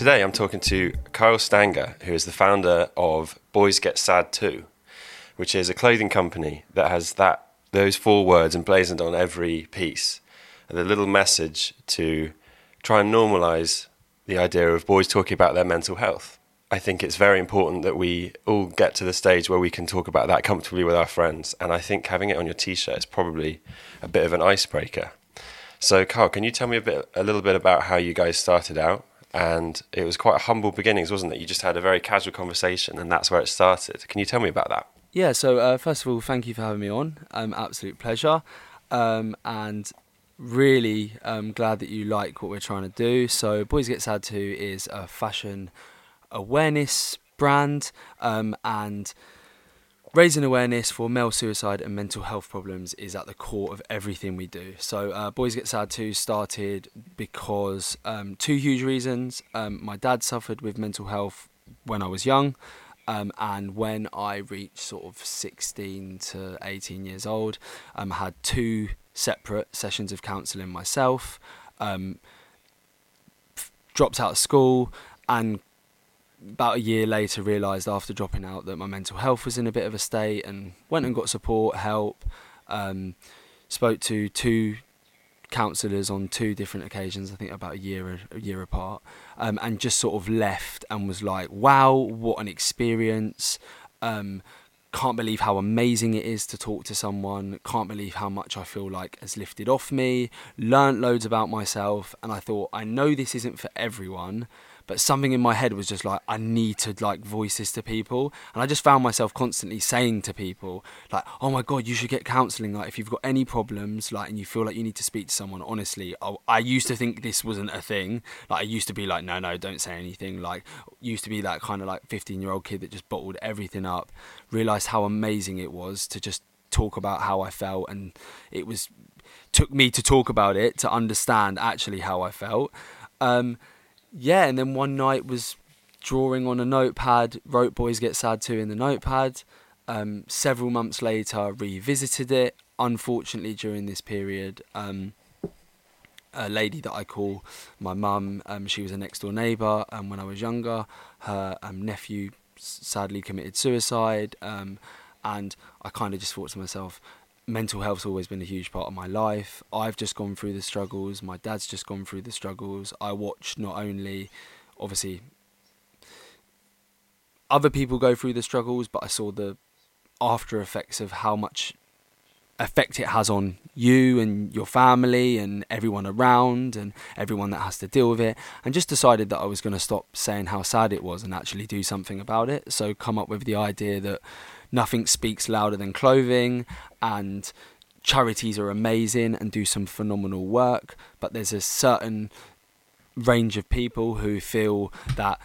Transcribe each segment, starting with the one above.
Today I'm talking to Kyle Stanger, who is the founder of Boys Get Sad Too, which is a clothing company that has that those four words emblazoned on every piece. And The little message to try and normalize the idea of boys talking about their mental health. I think it's very important that we all get to the stage where we can talk about that comfortably with our friends. And I think having it on your t-shirt is probably a bit of an icebreaker. So, Carl, can you tell me a bit, a little bit about how you guys started out? And it was quite humble beginnings, wasn't it? You just had a very casual conversation, and that's where it started. Can you tell me about that? Yeah. So, uh, first of all, thank you for having me on. Um, absolute pleasure. Um, and really um, glad that you like what we're trying to do. So, Boys Get Sad Too is a fashion awareness brand um, and raising awareness for male suicide and mental health problems is at the core of everything we do. So, uh, Boys Get Sad Too started because um, two huge reasons. Um, my dad suffered with mental health when I was young. Um, and when I reached sort of 16 to 18 years old, um, I had two separate sessions of counselling myself, um, dropped out of school, and about a year later realised after dropping out that my mental health was in a bit of a state and went and got support, help, um, spoke to two counsellors on two different occasions, I think about a year a year apart, um, and just sort of left and was like, wow, what an experience. Um, can't believe how amazing it is to talk to someone. Can't believe how much I feel like has lifted off me. Learned loads about myself, and I thought, I know this isn't for everyone, but something in my head was just like I need to like voice this to people. And I just found myself constantly saying to people like oh my god you should get counseling like if you've got any problems like and you feel like you need to speak to someone honestly I, I used to think this wasn't a thing. Like I used to be like no no don't say anything. Like used to be that kind of like 15 year old kid that just bottled everything up realized how amazing it was to just talk about how I felt. And it was took me to talk about it to understand actually how I felt. Um, yeah, and then one night was drawing on a notepad, wrote Boys Get Sad Too in the notepad. Um, several months later, revisited it. Unfortunately, during this period, um, a lady that I call my mum, um, she was a next door neighbour, and um, when I was younger, her um, nephew sadly committed suicide, and I kind of just thought to myself, mental health's always been a huge part of my life. I've just gone through the struggles. My dad's just gone through the struggles. I watched not only, obviously, other people go through the struggles, but I saw the after effects of how much effect it has on you and your family and everyone around and everyone that has to deal with it and just decided that I was going to stop saying how sad it was and actually do something about it so come up with the idea that nothing speaks louder than clothing and charities are amazing and do some phenomenal work but there's a certain range of people who feel that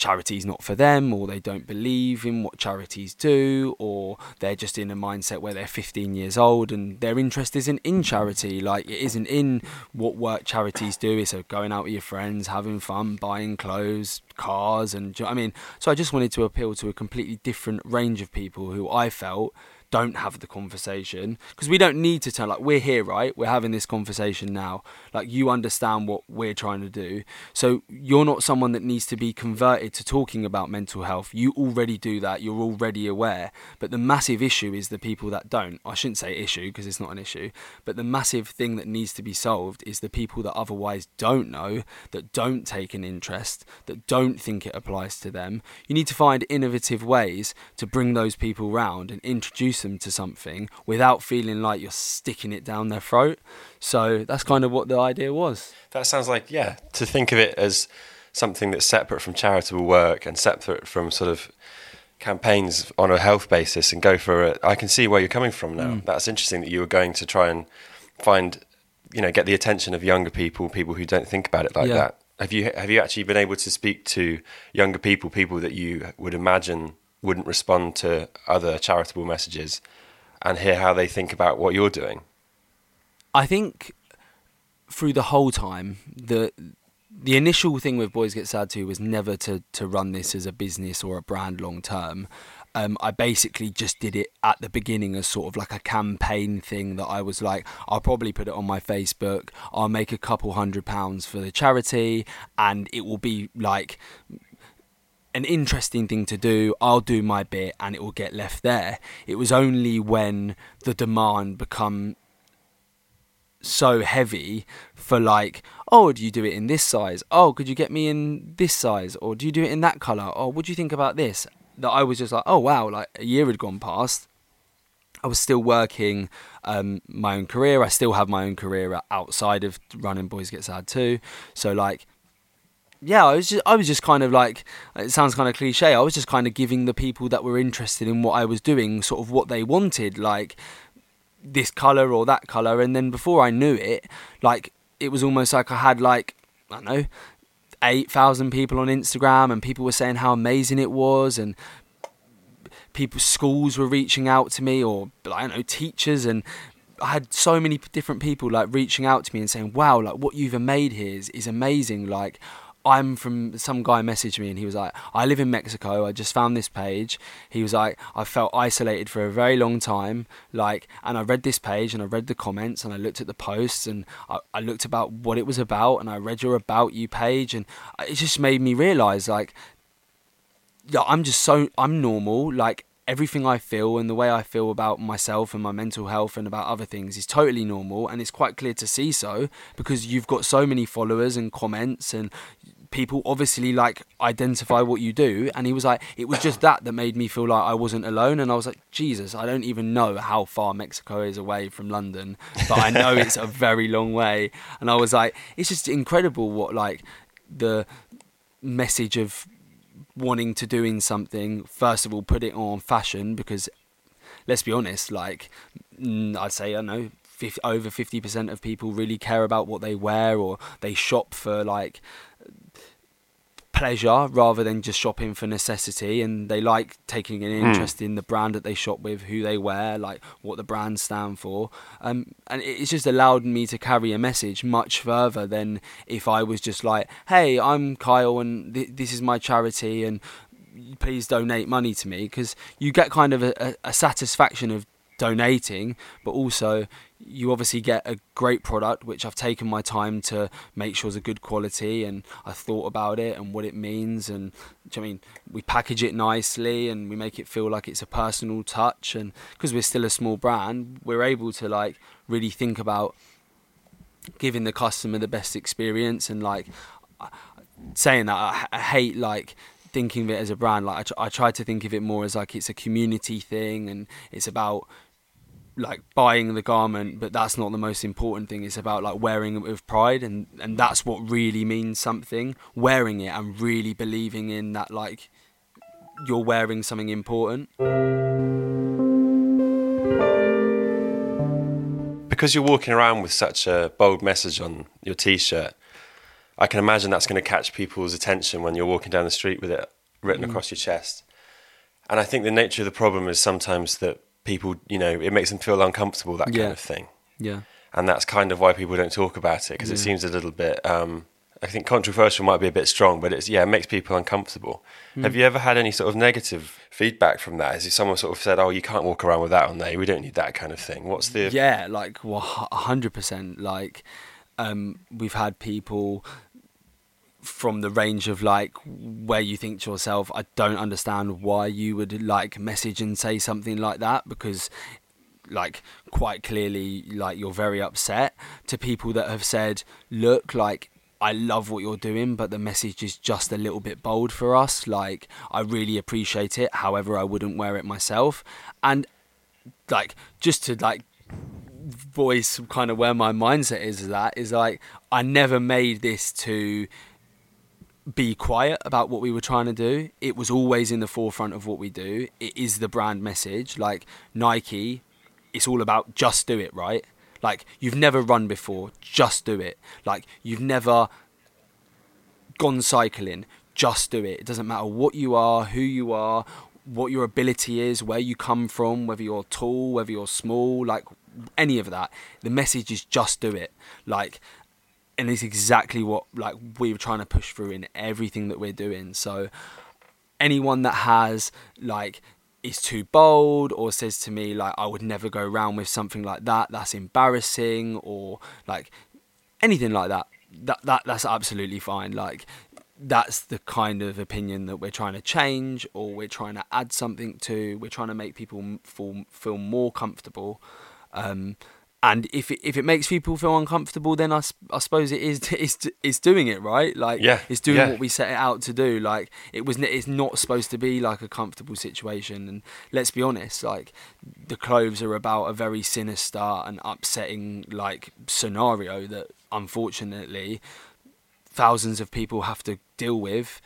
charity's not for them or they don't believe in what charities do or they're just in a mindset where they're 15 years old and their interest isn't in charity. Like it isn't in what work charities do. It's going out with your friends having fun buying clothes cars and I mean? So I just wanted to appeal to a completely different range of people who I felt don't have the conversation because we don't need to tell like we're here right? We're having this conversation now. Like you understand what we're trying to do. So you're not someone that needs to be converted to talking about mental health. You already do that. You're already aware. But the massive issue is the people that don't. I shouldn't say issue because it's not an issue. But the massive thing that needs to be solved is the people that otherwise don't know that don't take an interest that don't think it applies to them. You need to find innovative ways to bring those people round and introduce them to something without feeling like you're sticking it down their throat. So that's kind of what the idea was. That sounds like, yeah, to think of it as something that's separate from charitable work and separate from sort of campaigns on a health basis and go for it. I can see where you're coming from now. Mm. That's interesting that you were going to try and find, you know, get the attention of younger people, people who don't think about it like yeah. that. Have you have you actually been able to speak to younger people, people that you would imagine wouldn't respond to other charitable messages and hear how they think about what you're doing? I think through the whole time, the the initial thing with Boys Get Sad Too was never to, to run this as a business or a brand long term. um, I basically just did it at the beginning as sort of like a campaign thing that I was like, I'll probably put it on my Facebook. I'll make a couple hundred pounds for the charity, and it will be like an interesting thing to do. I'll do my bit, and it will get left there. It was only when the demand become so heavy for like oh do you do it in this size? Oh could you get me in this size? Or do you do it in that color? Or what do you think about this? That i was just like oh wow like a year had gone past. I was still working um, my own career. I still have my own career outside of running boys get sad too. So like yeah, I was just I was just kind of like it sounds kind of cliche. I was just kind of giving the people that were interested in what I was doing sort of what they wanted. Like this color or that color and then before I knew it like it was almost like I had like I don't know 8,000 people on Instagram and people were saying how amazing it was and people schools were reaching out to me or I don't know teachers and I had so many different people like reaching out to me and saying wow like what you've made here is, is amazing like I'm from some guy messaged me and he was like, I live in Mexico. I just found this page. He was like, I felt isolated for a very long time. Like, and I read this page and I read the comments and I looked at the posts and I, I looked about what it was about and I read your about you page and it just made me realize like, yeah, I'm just so I'm normal. Like everything I feel and the way I feel about myself and my mental health and about other things is totally normal and it's quite clear to see so because you've got so many followers and comments and people obviously like identify what you do and he was like it was just that that made me feel like I wasn't alone and I was like Jesus I don't even know how far Mexico is away from London but I know it's a very long way. And I was like it's just incredible what like the message of wanting to doing something, first of all, put it on fashion because let's be honest, like I'd say I don't know. 50, over 50% of people really care about what they wear or they shop for like pleasure rather than just shopping for necessity and they like taking an hmm. interest mm. in the brand that they shop with who they wear like what the brands stand for um, and it's just allowed me to carry a message much further than if i was just like hey i'm kyle and th- this is my charity and please donate money to me because you get kind of a, a satisfaction of donating but also you obviously get a great product, which I've taken my time to make sure is a good quality, and I thought about it and what it means, and I mean, we package it nicely and we make it feel like it's a personal touch, and because we're still a small brand, we're able to like really think about giving the customer the best experience, and like saying that I, I hate like thinking of it as a brand. Like I, tr- I try to think of it more as like it's a community thing and it's about like buying the garment, but that's not the most important thing. It's about like wearing it with pride, and and that's what really means something. Wearing it and really believing in that, like you're wearing something important. Because you're walking around with such a bold message on your t-shirt, I can imagine that's going to catch people's attention when you're walking down the street with it written mm. across your chest. And I think the nature of the problem is sometimes that people, you know, it makes them feel uncomfortable, that yeah. kind of thing. Yeah. And that's kind of why people don't talk about it because yeah. it seems a little bit, um, I think controversial might be a bit strong, but it's, yeah, it makes people uncomfortable. Mm. Have you ever had any sort of negative feedback from that? Has someone sort of said, oh, you can't walk around with that on there, we don't need that kind of thing? What's the. Yeah, like, well, 100%. Like, um, we've had people from the range of like where you think to yourself, I don't understand why you would like message and say something like that because like quite clearly like you're very upset to people that have said look like I love what you're doing, but the message is just a little bit bold for us. Like, I really appreciate it. However, I wouldn't wear it myself. And, like, just to, like, voice kind of where my mindset is that is like, I never made this to be quiet about what we were trying to do. It was always in the forefront of what we do. It is the brand message. Like Nike, it's all about just do it, right? Like you've never run before, just do it. Like you've never gone cycling, just do it. It doesn't matter what you are, who you are, what your ability is, where you come from, whether you're tall, whether you're small, like any of that. The message is just do it. Like and it's exactly what like we are trying to push through in everything that we're doing. So anyone that has like is too bold or says to me like I would never go around with something like that that's embarrassing or like anything like that that that that's absolutely fine. Like that's the kind of opinion that we're trying to change or we're trying to add something to. We're trying to make people feel feel more comfortable. Um, and if it, if it makes people feel uncomfortable, then I, I suppose it is it's, it's doing it right. Like yeah, it's doing yeah. what we set it out to do. Like it was it's not supposed to be like a comfortable situation. And let's be honest, like the clothes are about a very sinister and upsetting like scenario that unfortunately thousands of people have to deal with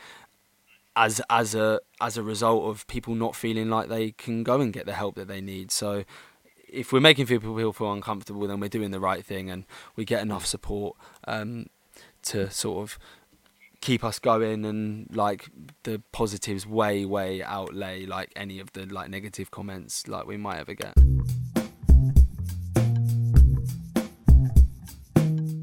as as a as a result of people not feeling like they can go and get the help that they need. So if we're making people feel uncomfortable, then we're doing the right thing, and we get enough support um, to sort of keep us going and like the positives way way outlay like any of the like negative comments like we might ever get.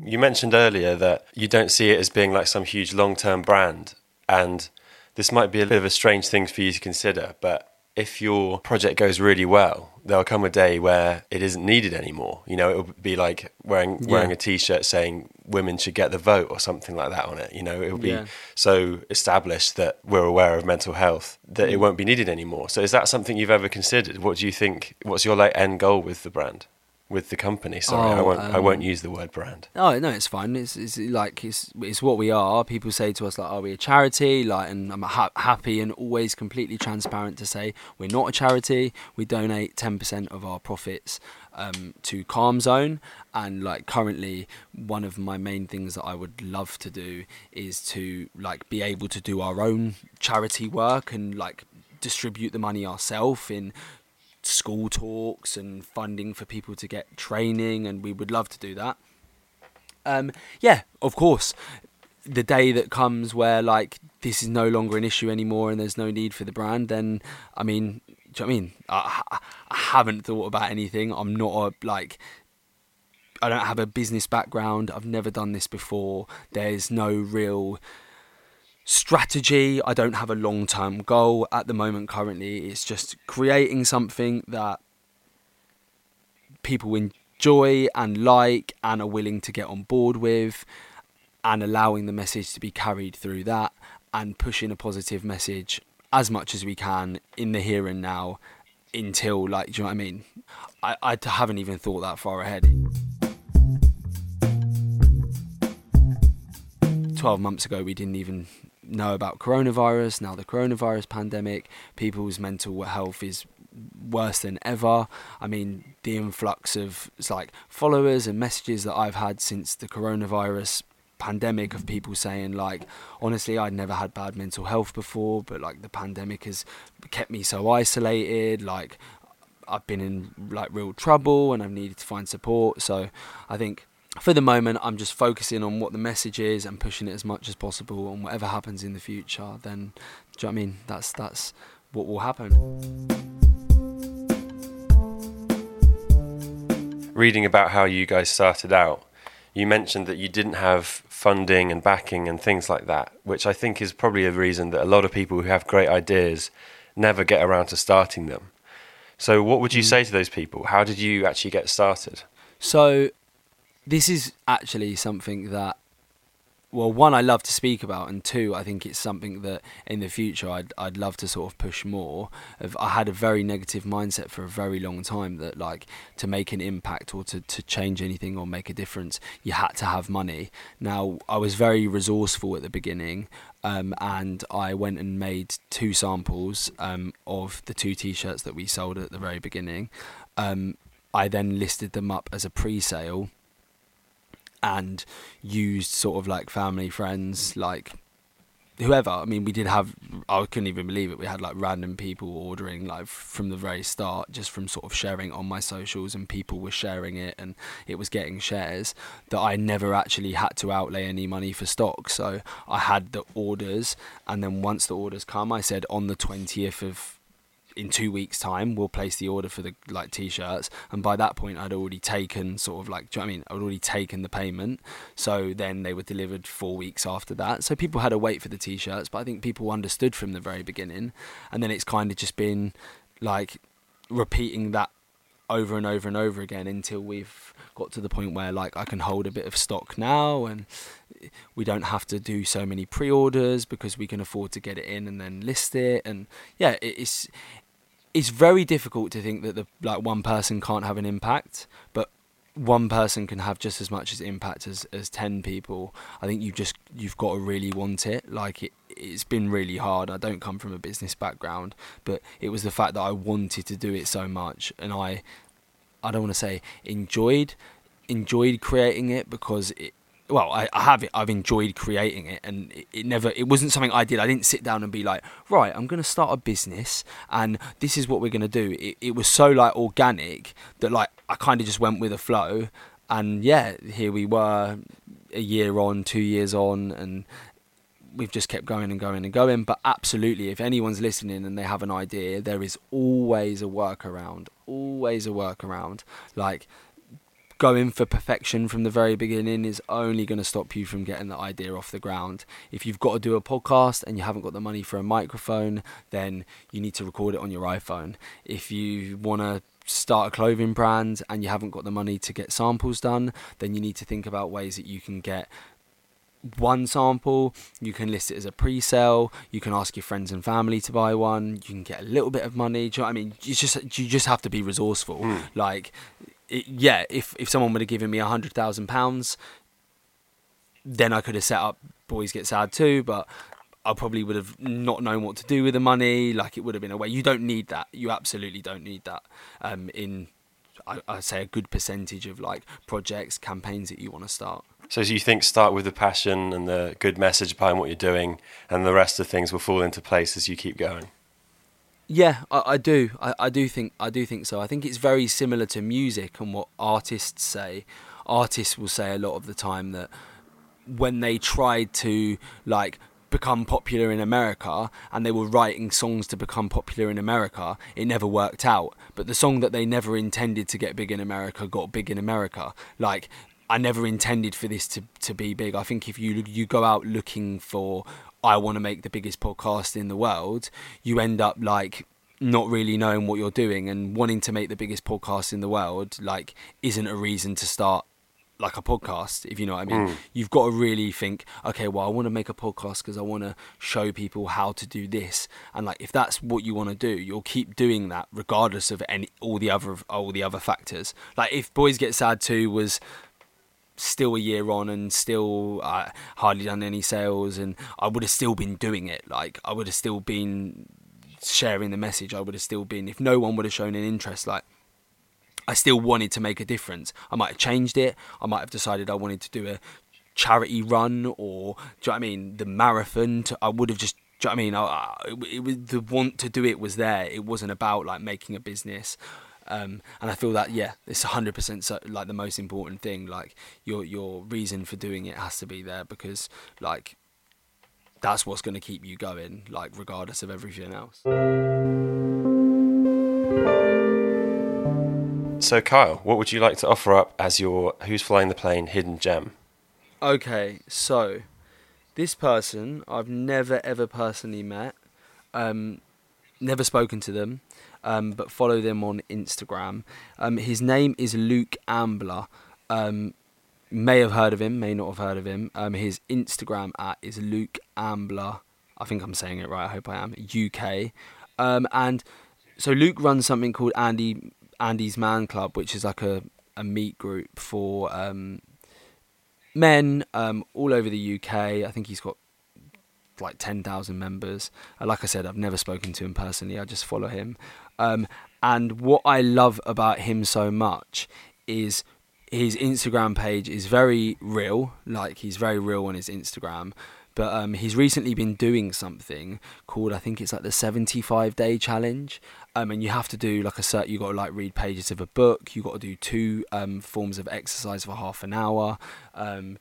You mentioned earlier that you don't see it as being like some huge long-term brand and this might be a bit of a strange thing for you to consider but if your project goes really well, there'll come a day where it isn't needed anymore. You know, it'll be like wearing yeah. wearing a t-shirt saying women should get the vote or something like that on it. You know, it'll be yeah. so established that we're aware of mental health that mm. it won't be needed anymore. So is that something you've ever considered? What do you think what's your like end goal with the brand? With the company. Sorry, oh, I won't. Um, I won't use the word brand. Oh no, it's fine. It's, it's like it's it's what we are. People say to us like, "Are we a charity?" Like, and I'm ha- happy and always completely transparent to say we're not a charity. We donate ten percent of our profits um, to Calm Zone, and like currently, one of my main things that I would love to do is to like be able to do our own charity work and like distribute the money ourselves in school talks and funding for people to get training, and we would love to do that. Um, yeah, of course. The day that comes where like this is no longer an issue anymore and there's no need for the brand, then I mean, do you know what I mean? I, I haven't thought about anything. I'm not a like I don't have a business background. I've never done this before. There's no real strategy. I don't have a long term goal at the moment, currently. It's just creating something that people enjoy and like and are willing to get on board with, and allowing the message to be carried through that and pushing a positive message as much as we can in the here and now until, like, do you know what I mean? I, I haven't even thought that far ahead. 12 months ago, we didn't even know about coronavirus, now the coronavirus pandemic, people's mental health is worse than ever. I mean, the influx of like followers and messages that I've had since the coronavirus pandemic of people saying like honestly I'd never had bad mental health before but like the pandemic has kept me so isolated like I've been in like real trouble and I've needed to find support so I think for the moment, I'm just focusing on what the message is and pushing it as much as possible. And whatever happens in the future, then do you know what I mean? That's that's what will happen. Reading about how you guys started out, you mentioned that you didn't have funding and backing and things like that, which I think is probably a reason that a lot of people who have great ideas never get around to starting them. So, what would you mm. say to those people? How did you actually get started? So, this is actually something that well one I love to speak about and two I think it's something that in the future I'd I'd love to sort of push more of. I had a very negative mindset for a very long time that like to make an impact or to, to change anything or make a difference you had to have money. Now I was very resourceful at the beginning um, and I went and made two samples um, of the two t-shirts that we sold at the very beginning. Um, I then listed them up as a pre-sale and used sort of like family, friends, like whoever. I mean, we did have, I couldn't even believe it. We had like random people ordering like from the very start, just from sort of sharing on my socials, and people were sharing it, and it was getting shares that I never actually had to outlay any money for stock. So I had the orders, and then once the orders come, I said on the 20th of in two weeks' time, we'll place the order for the like t-shirts. And by that point, I'd already taken sort of like, do you know I mean? I'd already taken the payment. So then they were delivered four weeks after that. So people had to wait for the t-shirts, but I think people understood from the very beginning. And then it's kind of just been like repeating that over and over and over again until we've got to the point where like I can hold a bit of stock now and we don't have to do so many pre-orders because we can afford to get it in and then list it. And yeah it's it's very difficult to think that the like one person can't have an impact but one person can have just as much as impact as, as 10 people i think you just you've got to really want it. Like it it's been really hard. I don't come from a business background but it was the fact that i wanted to do it so much and i i don't want to say enjoyed enjoyed creating it because it well, I, I have it. I've enjoyed creating it, and it, it, never. It wasn't something I did. I didn't sit down and be like, right, I'm going to start a business, and this is what we're going to do. It, it was so like organic that like I kind of just went with the flow, and yeah, here we were, a year on, two years on, and we've just kept going and going and going. But absolutely, if anyone's listening and they have an idea, there is always a workaround. Always a workaround. Like going for perfection from the very beginning is only going to stop you from getting the idea off the ground. If you've got to do a podcast and you haven't got the money for a microphone, then you need to record it on your iPhone. If you want to start a clothing brand and you haven't got the money to get samples done, then you need to think about ways that you can get one sample, you can list it as a pre-sale, you can ask your friends and family to buy one, you can get a little bit of money. Do you know what I mean? You just you just have to be resourceful. Mm. Like it, yeah, if if someone would have given me a hundred thousand pounds, then I could have set up Boys Get Sad too. But I probably would have not known what to do with the money. Like it would have been a way. You don't need that. You absolutely don't need that. Um, in I, I say a good percentage of like projects, campaigns that you want to start. So you think start with the passion and the good message behind what you're doing, and the rest of things will fall into place as you keep going? Yeah, I, I do. I, I do think I do think so. I think it's very similar to music and what artists say. Artists will say a lot of the time that when they tried to like become popular in America and they were writing songs to become popular in America, it never worked out. But the song that they never intended to get big in America got big in America. Like I never intended for this to, to be big. I think if you you go out looking for I want to make the biggest podcast in the world, you end up like not really knowing what you're doing and wanting to make the biggest podcast in the world like isn't a reason to start like a podcast if you know what i mean. Mm. you've got to really think okay well i want to make a podcast because i want to show people how to do this. And like if that's what you want to do you'll keep doing that regardless of any all the other all the other factors. Like if boys get sad too was still a year on and still uh, hardly done any sales and I would have still been doing it. Like I would have still been sharing the message. I would have still been if no one would have shown an interest like I still wanted to make a difference. I might have changed it. I might have decided I wanted to do a charity run or do you know I mean? The marathon to, I would have just do you know I mean? I, it, it was the want to do it was there. It wasn't about like making a business um, and I feel that yeah, it's hundred percent so, like the most important thing. Like your your reason for doing it has to be there because like that's what's going to keep you going, like regardless of everything else. So Kyle, what would you like to offer up as your Who's Flying the Plane hidden gem? Okay, so this person I've never ever personally met, um, never spoken to them um, but follow them on Instagram. Um, his name is Luke Ambler. Um, may have heard of him, may not have heard of him. Um, his Instagram at is Luke Ambler. I think I'm saying it right. I hope I am. UK. Um, and so Luke runs something called Andy Andy's Man Club, which is like a, a meet group for um, men all over the UK. I think he's got like 10,000 members. Uh, like I said, I've never spoken to him personally, I just follow him. Um, and what I love about him so much is his Instagram page is very real, like he's very real on his Instagram. But um, he's recently been doing something called I think it's like the 75 day challenge. Um, and you have to do like a cert. You got to like read pages of a book. You got to do two um, forms of exercise for half an hour. Um,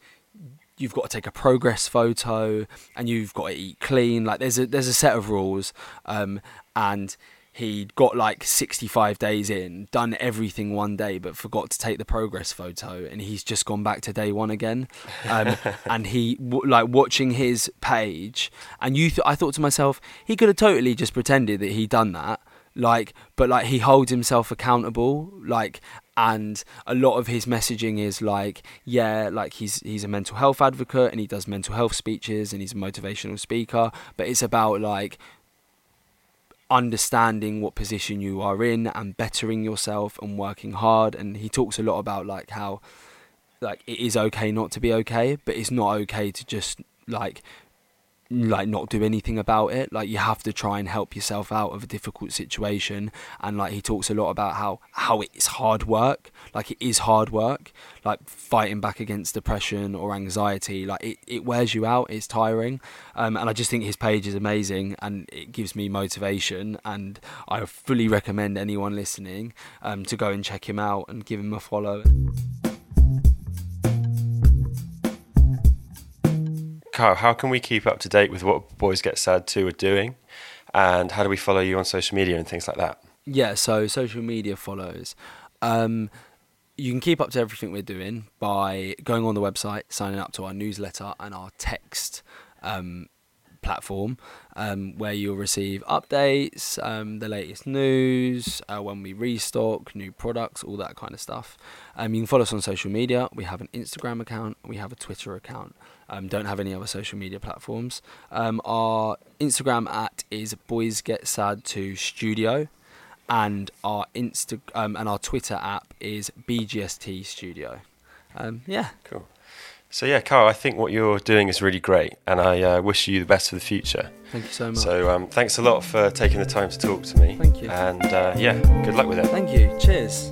you've got to take a progress photo and you've got to eat clean. Like there's a there's a set of rules, um, and he got like 65 days in, done everything one day, but forgot to take the progress photo, and he's just gone back to day one again. Um, and he w- like watching his page, and you, th- I thought to myself, he could have totally just pretended that he'd done that like but like he holds himself accountable like and a lot of his messaging is like yeah like he's he's a mental health advocate and he does mental health speeches and he's a motivational speaker but it's about like understanding what position you are in and bettering yourself and working hard. And he talks a lot about like how like it is okay not to be okay but it's not okay to just like like not do anything about it. Like you have to try and help yourself out of a difficult situation. And like he talks a lot about how how it's hard work. Like it is hard work. Like fighting back against depression or anxiety like it, it wears you out. It's tiring. Um, and i just think his page is amazing and it gives me motivation. And i fully recommend anyone listening um, to go and check him out and give him a follow Kyle, how can we keep up to date with what Boys Get Sad Too are doing? And how do we follow you on social media and things like that? Yeah, so social media follows. Um, you can keep up to everything we're doing by going on the website, signing up to our newsletter and our text um, platform, um, where you'll receive updates, um, the latest news, uh, when we restock, new products, all that kind of stuff. Um, you can follow us on social media. We have an Instagram account, we have a Twitter account. Um, don't have any other social media platforms. Um, our Instagram at is Boys Get Sad Too Studio, and our Insta um, and our Twitter app is BGST Studio. Yeah, Cool. So, yeah, Kyle, I think what you're doing is really great, and I uh, wish you the best for the future. thank you so much. So, um, thanks a lot for taking the time to talk to me. Thank you. And uh, yeah, good luck with it. Thank you. Cheers.